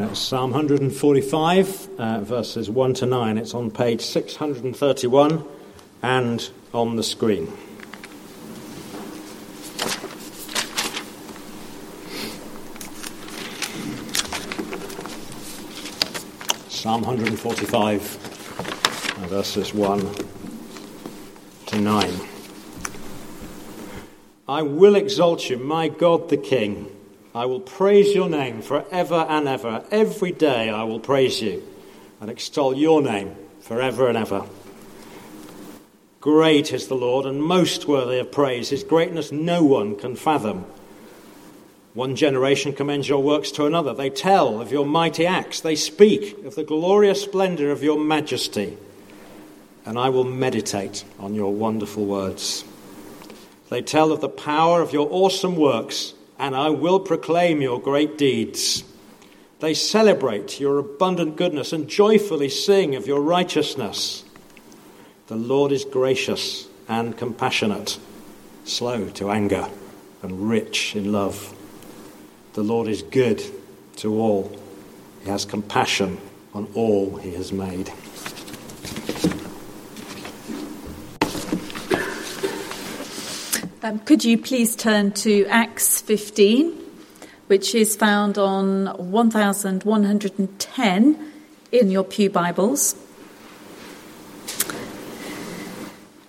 Uh, Psalm 145, uh, verses 1 to 9. It's on page 631 and on the screen. Psalm 145, verses 1 to 9. I will exalt you, my God the King. I will praise your name forever and ever. Every day I will praise you and extol your name forever and ever. Great is the Lord and most worthy of praise. His greatness no one can fathom. One generation commends your works to another. They tell of your mighty acts. They speak of the glorious splendor of your majesty. And I will meditate on your wonderful words. They tell of the power of your awesome works, and I will proclaim your great deeds. They celebrate your abundant goodness and joyfully sing of your righteousness. The Lord is gracious and compassionate, slow to anger, and rich in love. The Lord is good to all. He has compassion on all he has made. Um, could you please turn to Acts 15, which is found on 1110 in your Pew Bibles?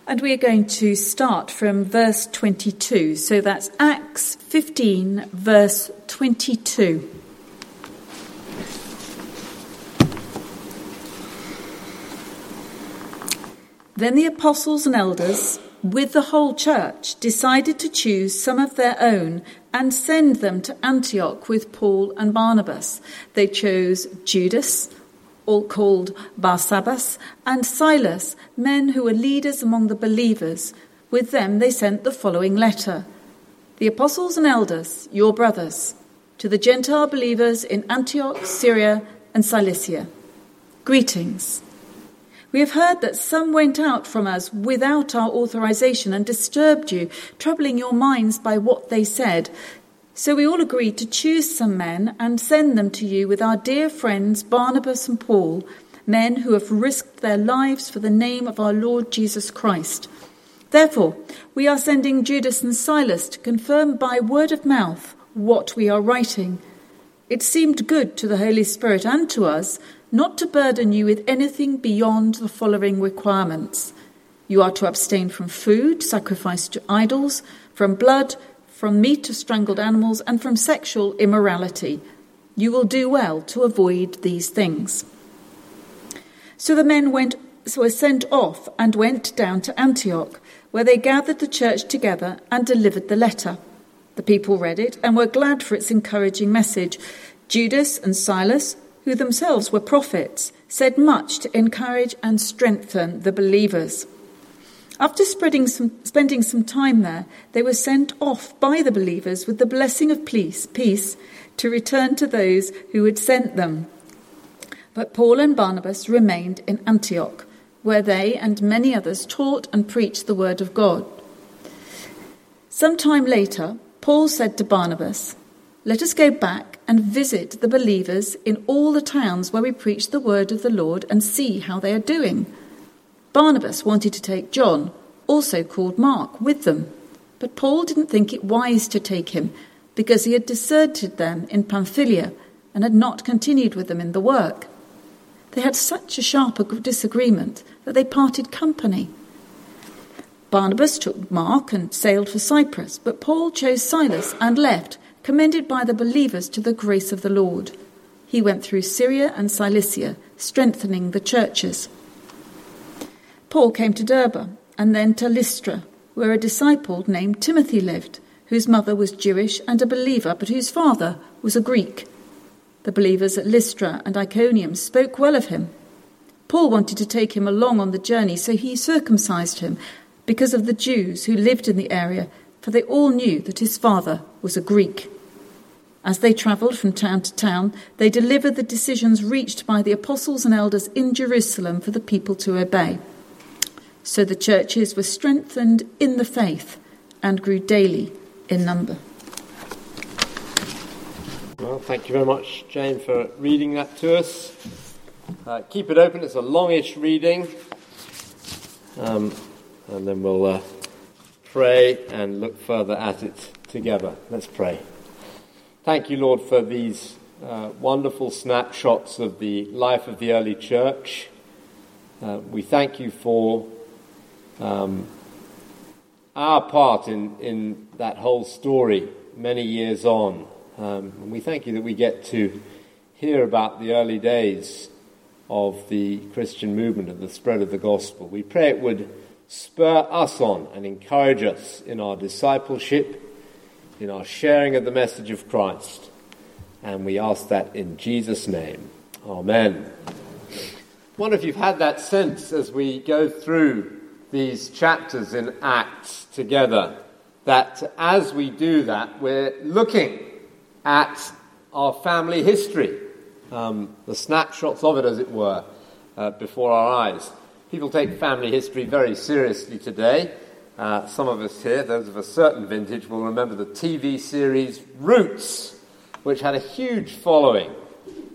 And we are going to start from verse 22. So that's Acts 15, verse 22. Then the apostles and elders, with the whole church, decided to choose some of their own and send them to Antioch with Paul and Barnabas. They chose Judas all called Barsabbas, and Silas, men who were leaders among the believers. With them they sent the following letter The apostles and elders, your brothers, to the Gentile believers in Antioch, Syria, and Cilicia. Greetings. We have heard that some went out from us without our authorization and disturbed you, troubling your minds by what they said. So we all agreed to choose some men and send them to you with our dear friends Barnabas and Paul, men who have risked their lives for the name of our Lord Jesus Christ. Therefore, we are sending Judas and Silas to confirm by word of mouth what we are writing. It seemed good to the Holy Spirit and to us not to burden you with anything beyond the following requirements. You are to abstain from food sacrificed to idols, from blood, from meat of strangled animals, and from sexual immorality. You will do well to avoid these things. So the men went, so were sent off and went down to Antioch, where they gathered the church together and delivered the letter. The people read it and were glad for its encouraging message. Judas and Silas, who themselves were prophets, said much to encourage and strengthen the believers. After some, spending some time there, they were sent off by the believers with the blessing of peace, peace to return to those who had sent them. But Paul and Barnabas remained in Antioch, where they and many others taught and preached the word of God. Some time later, Paul said to Barnabas, Let us go back and visit the believers in all the towns where we preach the word of the Lord and see how they are doing. Barnabas wanted to take John, also called Mark, with them, but Paul didn't think it wise to take him because he had deserted them in Pamphylia and had not continued with them in the work. They had such a sharp disagreement that they parted company. Barnabas took Mark and sailed for Cyprus, but Paul chose Silas and left, commended by the believers to the grace of the Lord. He went through Syria and Cilicia, strengthening the churches. Paul came to Derbe and then to Lystra, where a disciple named Timothy lived, whose mother was Jewish and a believer, but whose father was a Greek. The believers at Lystra and Iconium spoke well of him. Paul wanted to take him along on the journey, so he circumcised him because of the Jews who lived in the area, for they all knew that his father was a Greek. As they travelled from town to town, they delivered the decisions reached by the apostles and elders in Jerusalem for the people to obey. So the churches were strengthened in the faith and grew daily in number. Well, thank you very much, Jane, for reading that to us. Uh, keep it open, it's a longish reading. Um, and then we'll uh, pray and look further at it together. Let's pray. Thank you, Lord, for these uh, wonderful snapshots of the life of the early church. Uh, we thank you for um, our part in, in that whole story many years on. Um, and we thank you that we get to hear about the early days of the Christian movement and the spread of the gospel. We pray it would spur us on and encourage us in our discipleship, in our sharing of the message of Christ. And we ask that in Jesus' name. Amen. Wonder if you've had that sense as we go through these chapters in Acts together that as we do that, we're looking at our family history, um, the snapshots of it, as it were, uh, before our eyes. People take family history very seriously today. Uh, some of us here, those of a certain vintage, will remember the TV series Roots which had a huge following.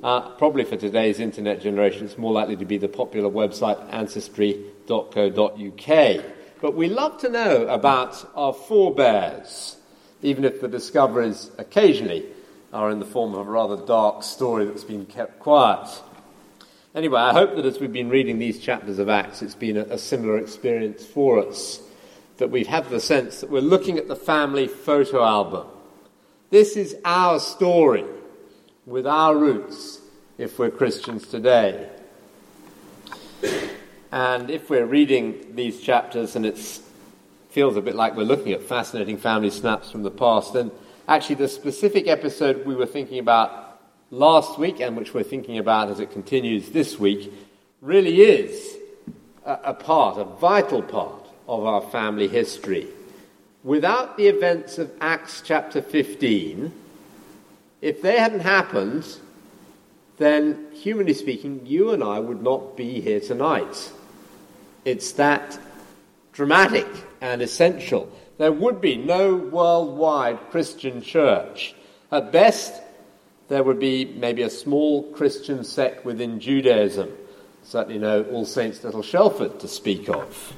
Uh, probably for today's internet generation, it's more likely to be the popular website ancestry.co.uk. But we love to know about our forebears, even if the discoveries occasionally are in the form of a rather dark story that's been kept quiet. Anyway, I hope that as we've been reading these chapters of Acts, it's been a, a similar experience for us. That we've had the sense that we're looking at the family photo album this is our story with our roots if we're Christians today. And if we're reading these chapters and it feels a bit like we're looking at fascinating family snaps from the past, then actually the specific episode we were thinking about last week and which we're thinking about as it continues this week really is a, a part, a vital part of our family history without the events of Acts chapter 15, if they hadn't happened, then, humanly speaking, you and I would not be here tonight. It's that dramatic and essential. There would be no worldwide Christian church. At best, there would be maybe a small Christian sect within Judaism. Certainly no All Saints Little Shelford to speak of.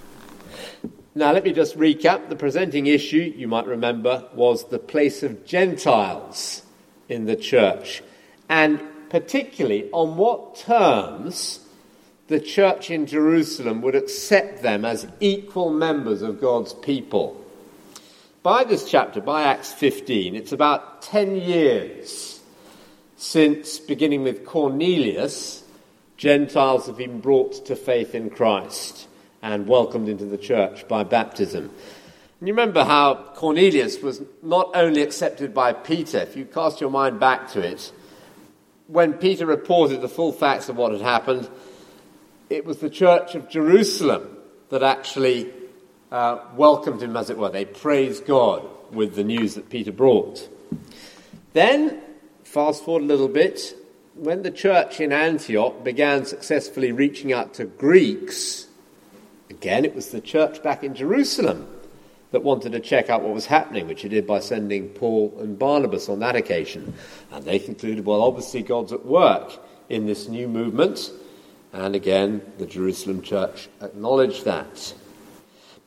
Now, let me just recap. The presenting issue, you might remember, was the place of Gentiles in the church, and particularly on what terms the church in Jerusalem would accept them as equal members of God's people. By this chapter, by Acts 15, it's about 10 years since, beginning with Cornelius, Gentiles have been brought to faith in Christ and welcomed into the church by baptism. And you remember how Cornelius was not only accepted by Peter, if you cast your mind back to it, when Peter reported the full facts of what had happened, it was the church of Jerusalem that actually uh, welcomed him, as it were. They praised God with the news that Peter brought. Then, fast forward a little bit, when the church in Antioch began successfully reaching out to Greeks, Again, it was the church back in Jerusalem that wanted to check out what was happening, which it did by sending Paul and Barnabas on that occasion. And they concluded, well, obviously God's at work in this new movement. And again, the Jerusalem church acknowledged that.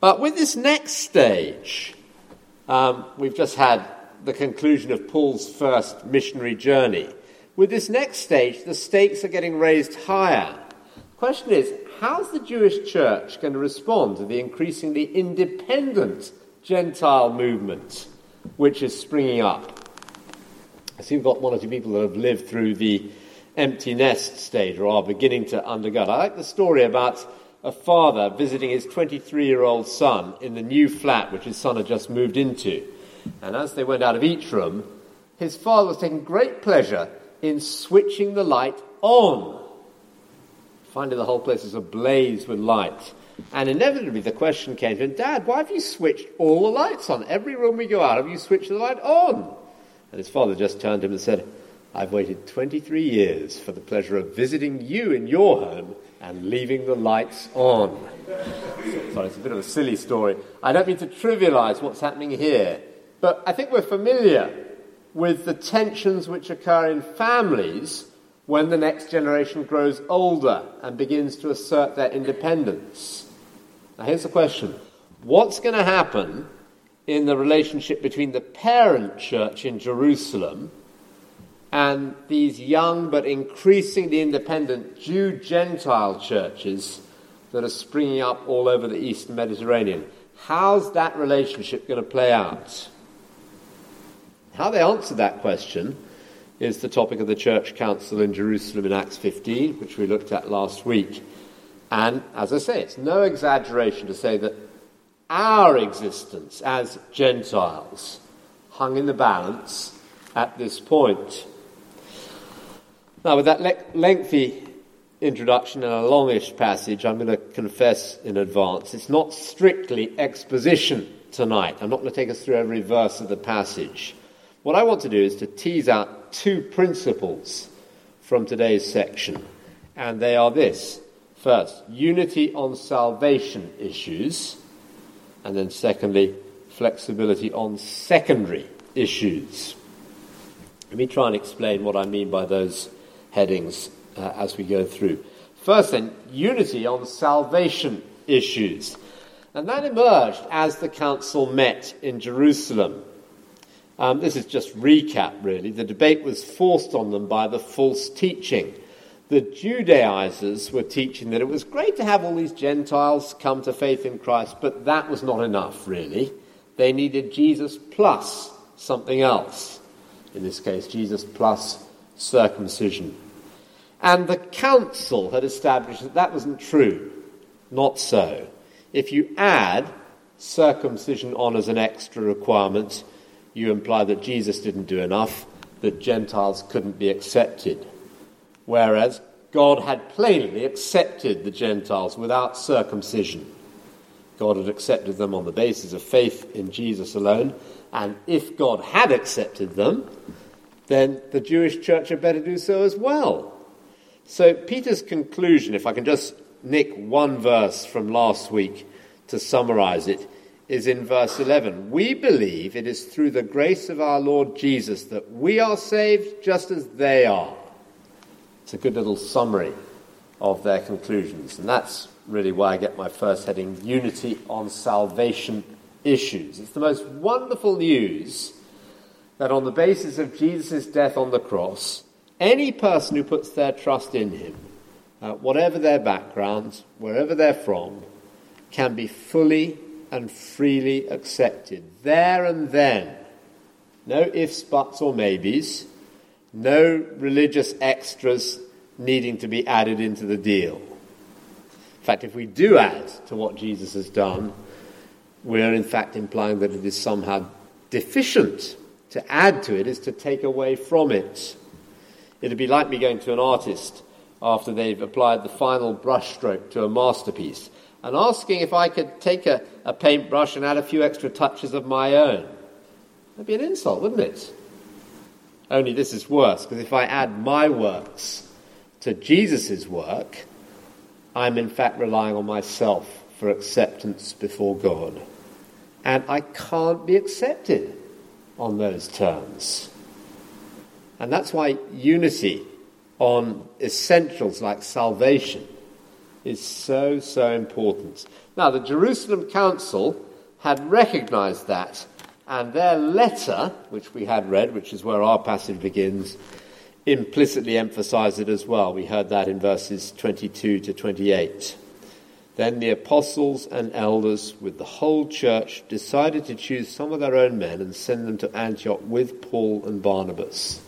But with this next stage, um, we've just had the conclusion of Paul's first missionary journey. With this next stage, the stakes are getting raised higher. The question is, how's the Jewish church going to respond to the increasingly independent Gentile movement which is springing up? I see we've got one or two people that have lived through the empty nest stage or are beginning to undergo I like the story about a father visiting his 23 year old son in the new flat which his son had just moved into. And as they went out of each room, his father was taking great pleasure in switching the light on finding the whole place was ablaze with light. And inevitably the question came to him, Dad, why have you switched all the lights on? Every room we go out, have you switched the light on? And his father just turned to him and said, I've waited 23 years for the pleasure of visiting you in your home and leaving the lights on. Sorry, it's a bit of a silly story. I don't mean to trivialize what's happening here, but I think we're familiar with the tensions which occur in families when the next generation grows older and begins to assert their independence. Now, here's the question What's going to happen in the relationship between the parent church in Jerusalem and these young but increasingly independent Jew Gentile churches that are springing up all over the Eastern Mediterranean? How's that relationship going to play out? How they answered that question is the topic of the church council in Jerusalem in Acts 15, which we looked at last week. And as I say, it's no exaggeration to say that our existence as Gentiles hung in the balance at this point. Now, with that le- lengthy introduction and a longish passage, I'm going to confess in advance it's not strictly exposition tonight. I'm not going to take us through every verse of the passage. What I want to do is to tease out two principles from today's section, and they are this. First, unity on salvation issues, and then secondly, flexibility on secondary issues. Let me try and explain what I mean by those headings uh, as we go through. First, then, unity on salvation issues. And that emerged as the council met in Jerusalem. Um, this is just recap, really. The debate was forced on them by the false teaching. The Judaizers were teaching that it was great to have all these Gentiles come to faith in Christ, but that was not enough, really. They needed Jesus plus something else. In this case, Jesus plus circumcision. And the council had established that that wasn't true. Not so. If you add circumcision on as an extra requirement, you imply that Jesus didn't do enough, that Gentiles couldn't be accepted. Whereas God had plainly accepted the Gentiles without circumcision. God had accepted them on the basis of faith in Jesus alone, and if God had accepted them, then the Jewish church had better do so as well. So, Peter's conclusion, if I can just nick one verse from last week to summarize it, is in verse 11. We believe it is through the grace of our Lord Jesus that we are saved just as they are. It's a good little summary of their conclusions. And that's really why I get my first heading Unity on Salvation Issues. It's the most wonderful news that on the basis of Jesus' death on the cross, any person who puts their trust in him, uh, whatever their background, wherever they're from, can be fully and freely accepted. There and then. No ifs, buts, or maybes. No religious extras needing to be added into the deal. In fact, if we do add to what Jesus has done, we're in fact implying that it is somehow deficient. To add to it is to take away from it. It'd be like me going to an artist after they've applied the final brushstroke to a masterpiece and asking if I could take a, a paintbrush and add a few extra touches of my own. That'd be an insult, wouldn't it? Only this is worse, because if I add my works to Jesus' work, I'm in fact relying on myself for acceptance before God. And I can't be accepted on those terms. And that's why unity on essentials like salvation is so, so important. Now, the Jerusalem Council had recognized that, and their letter, which we had read, which is where our passage begins, implicitly emphasized it as well. We heard that in verses 22 to 28. Then the apostles and elders, with the whole church, decided to choose some of their own men and send them to Antioch with Paul and Barnabas.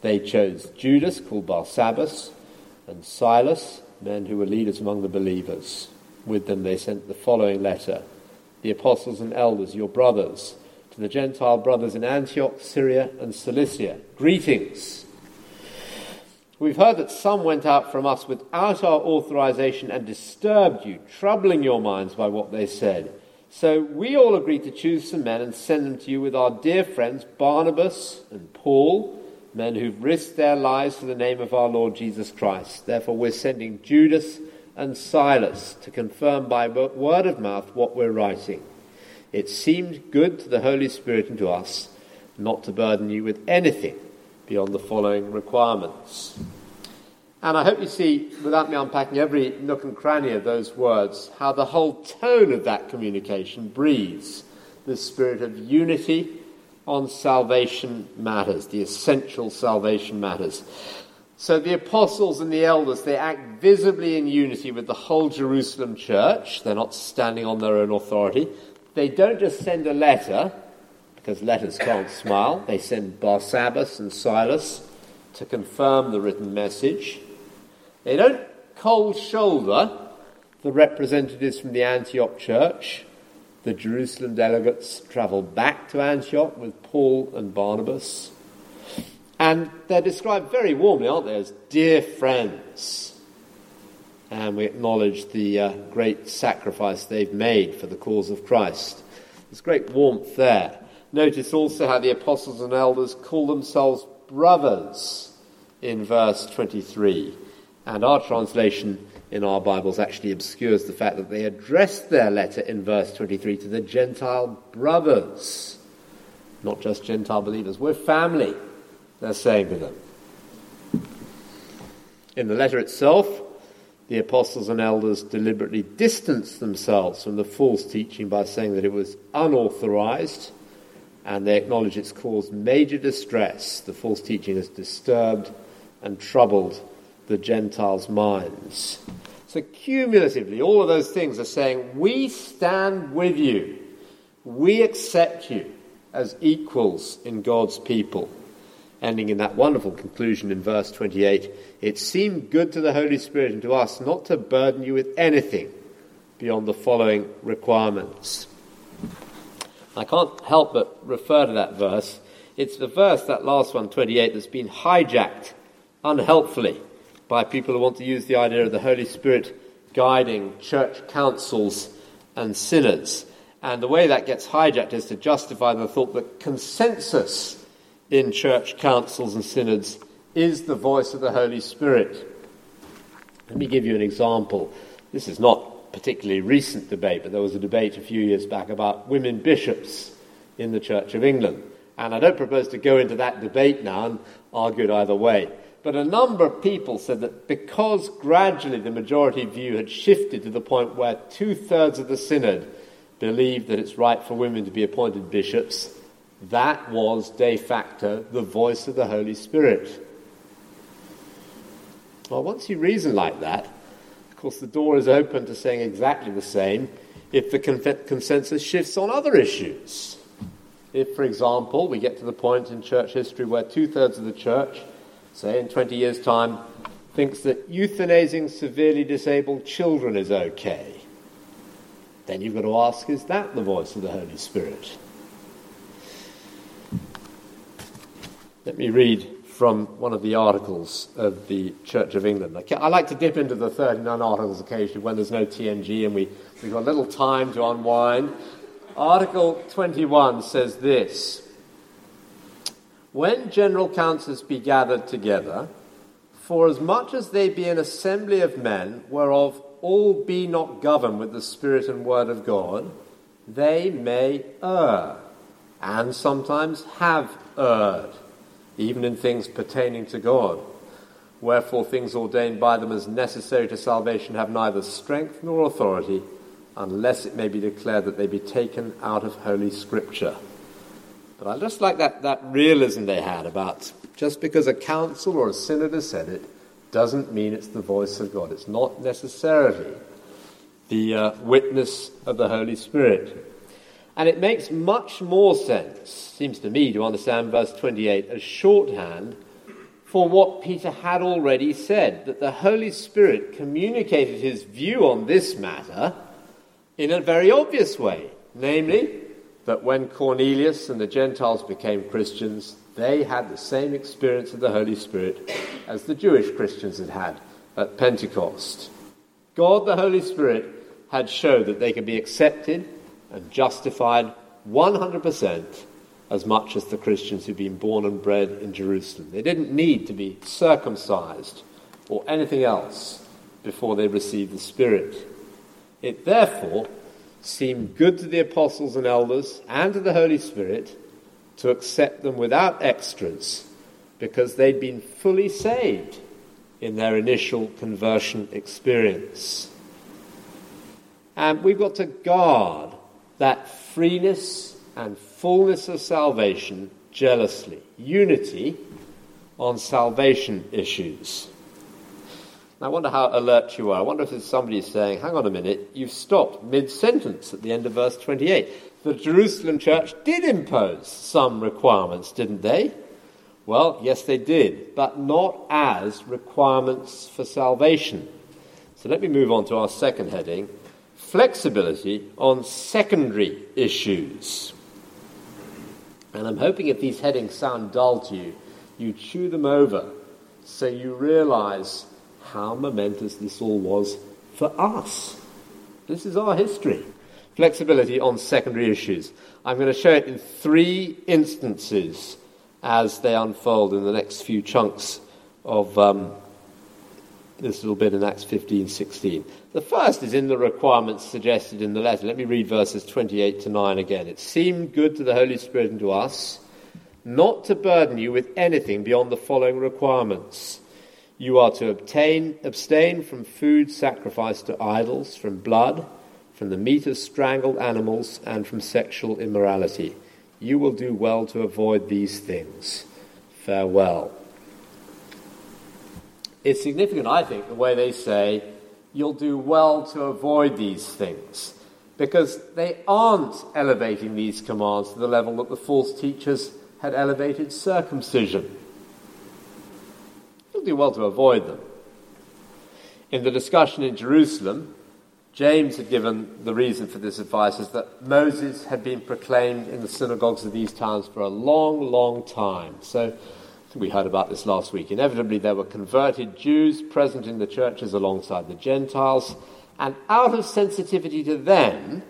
They chose Judas, called Barsabbas, and Silas, men who were leaders among the believers. With them they sent the following letter The apostles and elders, your brothers, to the Gentile brothers in Antioch, Syria, and Cilicia, greetings. We've heard that some went out from us without our authorization and disturbed you, troubling your minds by what they said. So we all agreed to choose some men and send them to you with our dear friends Barnabas and Paul men who've risked their lives for the name of our Lord Jesus Christ. Therefore, we're sending Judas and Silas to confirm by word of mouth what we're writing. It seemed good to the Holy Spirit and to us not to burden you with anything beyond the following requirements. And I hope you see, without me unpacking every nook and cranny of those words, how the whole tone of that communication breathes the spirit of unity on salvation matters, the essential salvation matters. So the apostles and the elders, they act visibly in unity with the whole Jerusalem church. They're not standing on their own authority. They don't just send a letter, because letters can't smile. They send Barsabbas and Silas to confirm the written message. They don't cold shoulder the representatives from the Antioch church. The Jerusalem delegates travel back to Antioch with Paul and Barnabas. And they're described very warmly, aren't they, as dear friends. And we acknowledge the uh, great sacrifice they've made for the cause of Christ. There's great warmth there. Notice also how the apostles and elders call themselves brothers in verse 23. And our translation in our Bibles actually obscures the fact that they addressed their letter in verse 23 to the Gentile brothers, not just Gentile believers. We're family, they're saying to them. In the letter itself, the apostles and elders deliberately distanced themselves from the false teaching by saying that it was unauthorized, and they acknowledge it's caused major distress. The false teaching has disturbed and troubled the Gentiles' minds. So, cumulatively, all of those things are saying, We stand with you. We accept you as equals in God's people. Ending in that wonderful conclusion in verse 28 It seemed good to the Holy Spirit and to us not to burden you with anything beyond the following requirements. I can't help but refer to that verse. It's the verse, that last one, 28, that's been hijacked unhelpfully by people who want to use the idea of the Holy Spirit guiding church councils and synods. And the way that gets hijacked is to justify the thought that consensus in church councils and synods is the voice of the Holy Spirit. Let me give you an example. This is not particularly recent debate, but there was a debate a few years back about women bishops in the Church of England. And I don't propose to go into that debate now and argue it either way. But a number of people said that because gradually the majority view had shifted to the point where two thirds of the synod believed that it's right for women to be appointed bishops, that was de facto the voice of the Holy Spirit. Well, once you reason like that, of course, the door is open to saying exactly the same if the consensus shifts on other issues. If, for example, we get to the point in church history where two thirds of the church say in 20 years' time, thinks that euthanizing severely disabled children is okay, then you've got to ask is that the voice of the Holy Spirit? Let me read from one of the articles of the Church of England. I like to dip into the 39 articles occasionally when there's no TNG and we, we've got a little time to unwind. Article 21 says this when general councils be gathered together, for as much as they be an assembly of men, whereof all be not governed with the Spirit and Word of God, they may err, and sometimes have erred, even in things pertaining to God. Wherefore, things ordained by them as necessary to salvation have neither strength nor authority, unless it may be declared that they be taken out of Holy Scripture. But I just like that, that realism they had about just because a council or a synod has said it doesn't mean it's the voice of God. It's not necessarily the uh, witness of the Holy Spirit. And it makes much more sense, seems to me, to understand verse 28 as shorthand for what Peter had already said that the Holy Spirit communicated his view on this matter in a very obvious way, namely, that when Cornelius and the Gentiles became Christians, they had the same experience of the Holy Spirit as the Jewish Christians had had at Pentecost. God, the Holy Spirit, had showed that they could be accepted and justified 100% as much as the Christians who'd been born and bred in Jerusalem. They didn't need to be circumcised or anything else before they received the Spirit. It therefore seemed good to the apostles and elders and to the Holy Spirit to accept them without extras because they'd been fully saved in their initial conversion experience. And we've got to guard that freeness and fullness of salvation jealously. Unity on salvation issues. I wonder how alert you are. I wonder if there's somebody saying, hang on a minute, you've stopped mid sentence at the end of verse 28. The Jerusalem church did impose some requirements, didn't they? Well, yes, they did, but not as requirements for salvation. So let me move on to our second heading flexibility on secondary issues. And I'm hoping if these headings sound dull to you, you chew them over so you realize how momentous this all was for us. This is our history. Flexibility on secondary issues. I'm going to show it in three instances as they unfold in the next few chunks of um, this little bit in Acts 15 16. The first is in the requirements suggested in the letter. Let me read verses 28 to 9 again. It seemed good to the Holy Spirit and to us not to burden you with anything beyond the following requirements you are to obtain, abstain from food sacrificed to idols, from blood, from the meat of strangled animals, and from sexual immorality. You will do well to avoid these things. Farewell. It's significant, I think, the way they say, you'll do well to avoid these things, because they aren't elevating these commands to the level that the false teachers had elevated circumcision you'll do well to avoid them. In the discussion in Jerusalem, James had given the reason for this advice is that Moses had been proclaimed in the synagogues of these towns for a long, long time. So we heard about this last week. Inevitably, there were converted Jews present in the churches alongside the Gentiles, and out of sensitivity to them,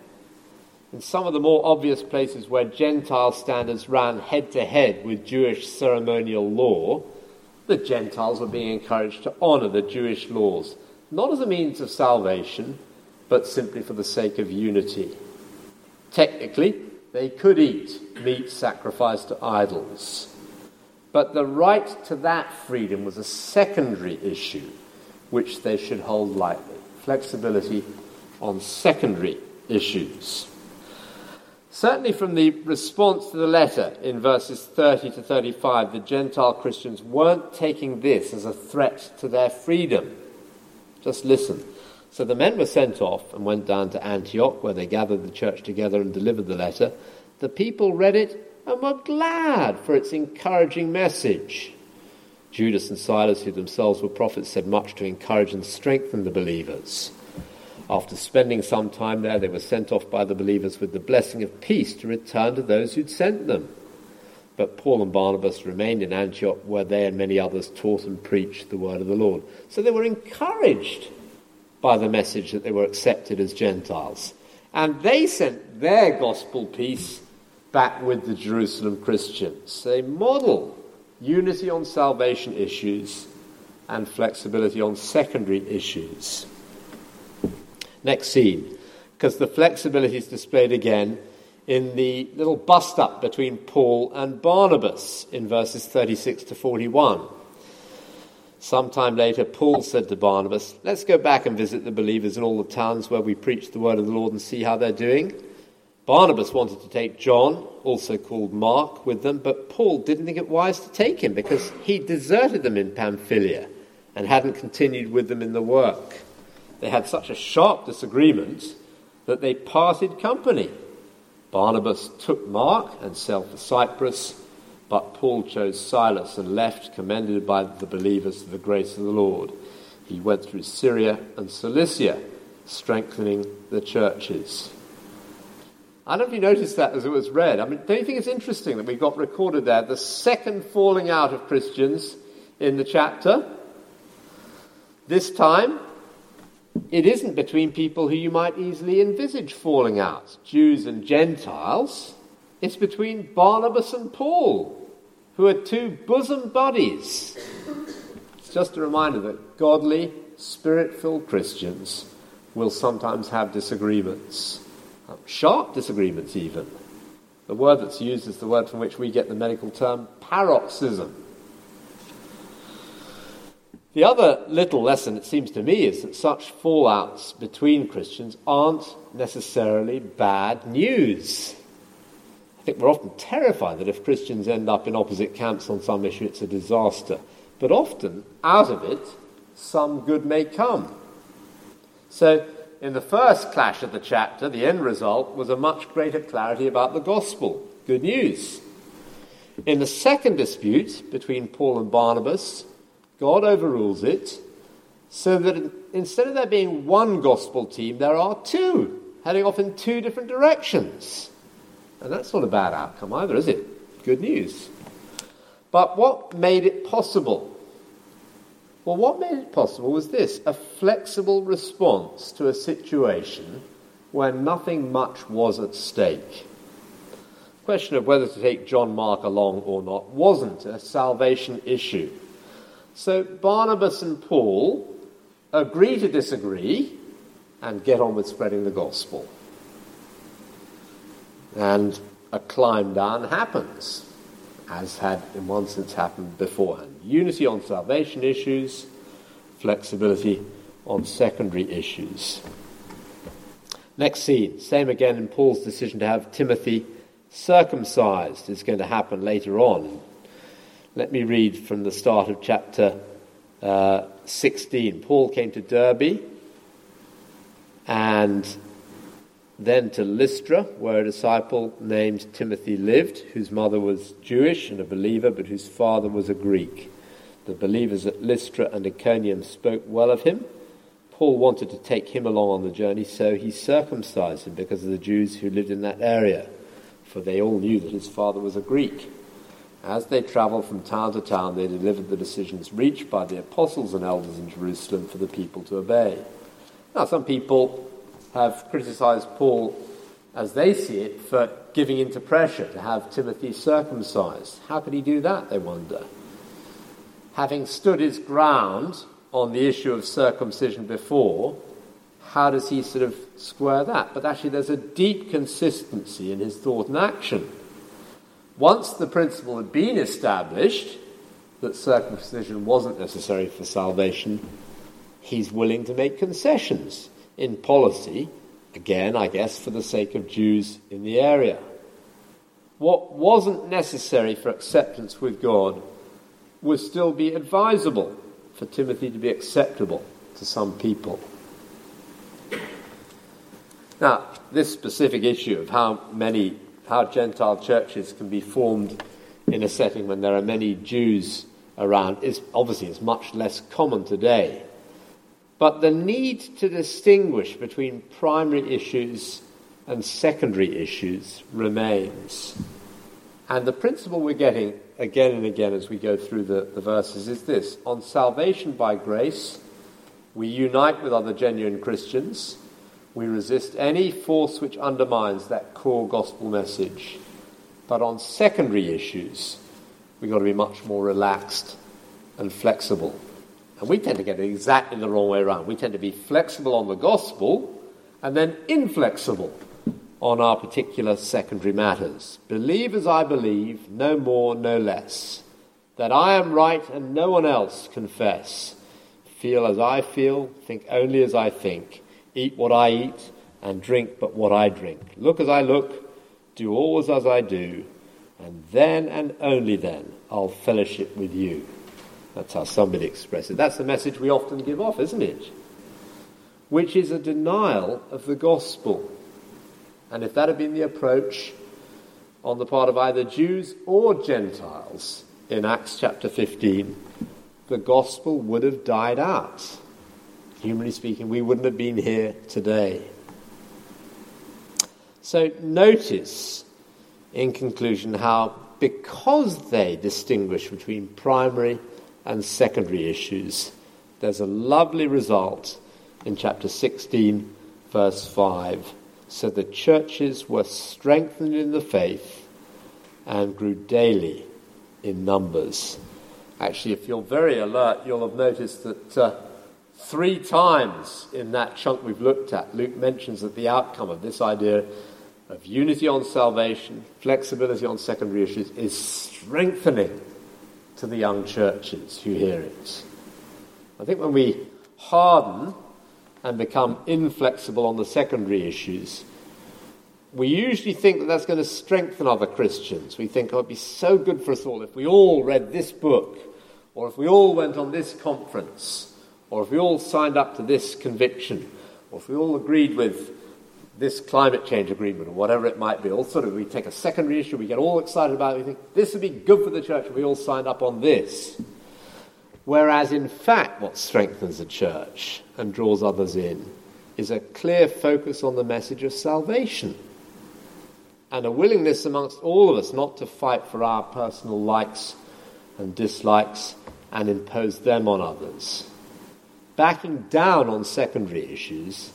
in some of the more obvious places where Gentile standards ran head to head with Jewish ceremonial law, the Gentiles were being encouraged to honour the Jewish laws, not as a means of salvation, but simply for the sake of unity. Technically, they could eat meat sacrificed to idols. But the right to that freedom was a secondary issue which they should hold lightly. Flexibility on secondary issues. Certainly, from the response to the letter in verses 30 to 35, the Gentile Christians weren't taking this as a threat to their freedom. Just listen. So the men were sent off and went down to Antioch, where they gathered the church together and delivered the letter. The people read it and were glad for its encouraging message. Judas and Silas, who themselves were prophets, said much to encourage and strengthen the believers. After spending some time there, they were sent off by the believers with the blessing of peace to return to those who'd sent them. But Paul and Barnabas remained in Antioch, where they and many others taught and preached the word of the Lord. So they were encouraged by the message that they were accepted as Gentiles. And they sent their gospel peace back with the Jerusalem Christians. They model unity on salvation issues and flexibility on secondary issues. Next scene, because the flexibility is displayed again in the little bust up between Paul and Barnabas in verses 36 to 41. Sometime later, Paul said to Barnabas, Let's go back and visit the believers in all the towns where we preach the word of the Lord and see how they're doing. Barnabas wanted to take John, also called Mark, with them, but Paul didn't think it wise to take him because he deserted them in Pamphylia and hadn't continued with them in the work. They had such a sharp disagreement that they parted company. Barnabas took Mark and sailed for Cyprus, but Paul chose Silas and left, commended by the believers to the grace of the Lord. He went through Syria and Cilicia, strengthening the churches. I don't know if you noticed that as it was read. I mean, don't you think it's interesting that we got recorded there the second falling out of Christians in the chapter? This time, it isn't between people who you might easily envisage falling out, Jews and Gentiles. It's between Barnabas and Paul, who are two bosom buddies. It's just a reminder that godly, spirit filled Christians will sometimes have disagreements, sharp disagreements even. The word that's used is the word from which we get the medical term paroxysm. The other little lesson, it seems to me, is that such fallouts between Christians aren't necessarily bad news. I think we're often terrified that if Christians end up in opposite camps on some issue, it's a disaster. But often, out of it, some good may come. So, in the first clash of the chapter, the end result was a much greater clarity about the gospel. Good news. In the second dispute between Paul and Barnabas, God overrules it so that instead of there being one gospel team, there are two, heading off in two different directions. And that's not a bad outcome either, is it? Good news. But what made it possible? Well, what made it possible was this a flexible response to a situation where nothing much was at stake. The question of whether to take John Mark along or not wasn't a salvation issue. So Barnabas and Paul agree to disagree and get on with spreading the gospel. And a climb down happens, as had in one sense happened beforehand. Unity on salvation issues, flexibility on secondary issues. Next scene, same again in Paul's decision to have Timothy circumcised is going to happen later on. Let me read from the start of chapter uh, 16. Paul came to Derbe and then to Lystra, where a disciple named Timothy lived, whose mother was Jewish and a believer, but whose father was a Greek. The believers at Lystra and Iconium spoke well of him. Paul wanted to take him along on the journey, so he circumcised him because of the Jews who lived in that area, for they all knew that his father was a Greek. As they travelled from town to town, they delivered the decisions reached by the apostles and elders in Jerusalem for the people to obey. Now, some people have criticized Paul, as they see it, for giving into pressure to have Timothy circumcised. How could he do that, they wonder? Having stood his ground on the issue of circumcision before, how does he sort of square that? But actually, there's a deep consistency in his thought and action. Once the principle had been established that circumcision wasn't necessary for salvation, he's willing to make concessions in policy, again, I guess, for the sake of Jews in the area. What wasn't necessary for acceptance with God would still be advisable for Timothy to be acceptable to some people. Now, this specific issue of how many, how Gentile churches can be formed in a setting when there are many Jews around is obviously is much less common today. But the need to distinguish between primary issues and secondary issues remains. And the principle we're getting again and again as we go through the, the verses is this on salvation by grace, we unite with other genuine Christians. We resist any force which undermines that core gospel message. But on secondary issues, we've got to be much more relaxed and flexible. And we tend to get it exactly the wrong way around. We tend to be flexible on the gospel and then inflexible on our particular secondary matters. Believe as I believe, no more, no less. That I am right and no one else confess. Feel as I feel, think only as I think. Eat what I eat and drink but what I drink. Look as I look, do always as I do, and then and only then I'll fellowship with you. That's how somebody expressed it. That's the message we often give off, isn't it? Which is a denial of the gospel. And if that had been the approach on the part of either Jews or Gentiles in Acts chapter 15, the gospel would have died out. Humanly speaking, we wouldn't have been here today. So notice, in conclusion, how because they distinguish between primary and secondary issues. There's a lovely result in chapter 16, verse 5. So the churches were strengthened in the faith and grew daily in numbers. Actually, if you're very alert, you'll have noticed that uh, three times in that chunk we've looked at, Luke mentions that the outcome of this idea of unity on salvation, flexibility on secondary issues, is strengthening to the young churches who hear it. I think when we harden and become inflexible on the secondary issues, we usually think that that's going to strengthen other Christians. We think, oh, it'd be so good for us all if we all read this book, or if we all went on this conference, or if we all signed up to this conviction, or if we all agreed with this climate change agreement, or whatever it might be. All sort of, we take a secondary issue, we get all excited about it, we think, this would be good for the church if we all signed up on this. Whereas, in fact, what strengthens the church and draws others in is a clear focus on the message of salvation and a willingness amongst all of us not to fight for our personal likes and dislikes and impose them on others. Backing down on secondary issues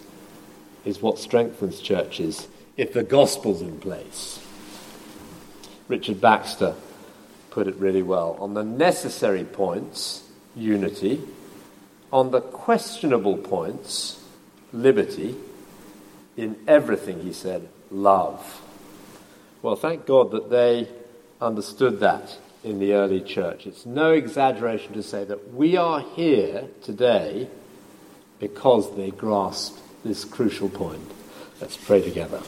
is what strengthens churches if the gospel's in place. Richard Baxter put it really well. On the necessary points, unity. On the questionable points, liberty. In everything, he said, love. Well, thank God that they understood that in the early church. It's no exaggeration to say that we are here today because they grasped this crucial point. Let's pray together.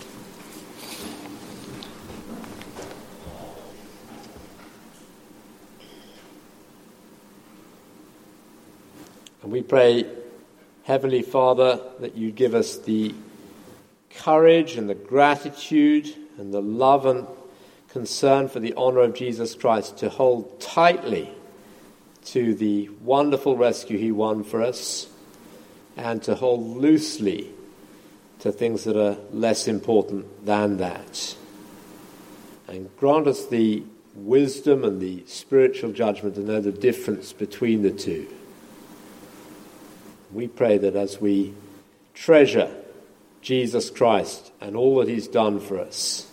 And we pray, Heavenly Father, that you give us the courage and the gratitude and the love and concern for the honor of Jesus Christ to hold tightly to the wonderful rescue he won for us and to hold loosely to things that are less important than that. And grant us the wisdom and the spiritual judgment to know the difference between the two. We pray that as we treasure Jesus Christ and all that He's done for us,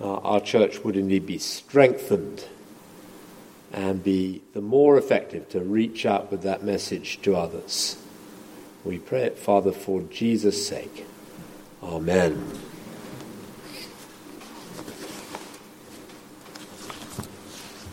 uh, our church would indeed be strengthened and be the more effective to reach out with that message to others. We pray it, Father, for Jesus' sake. Amen.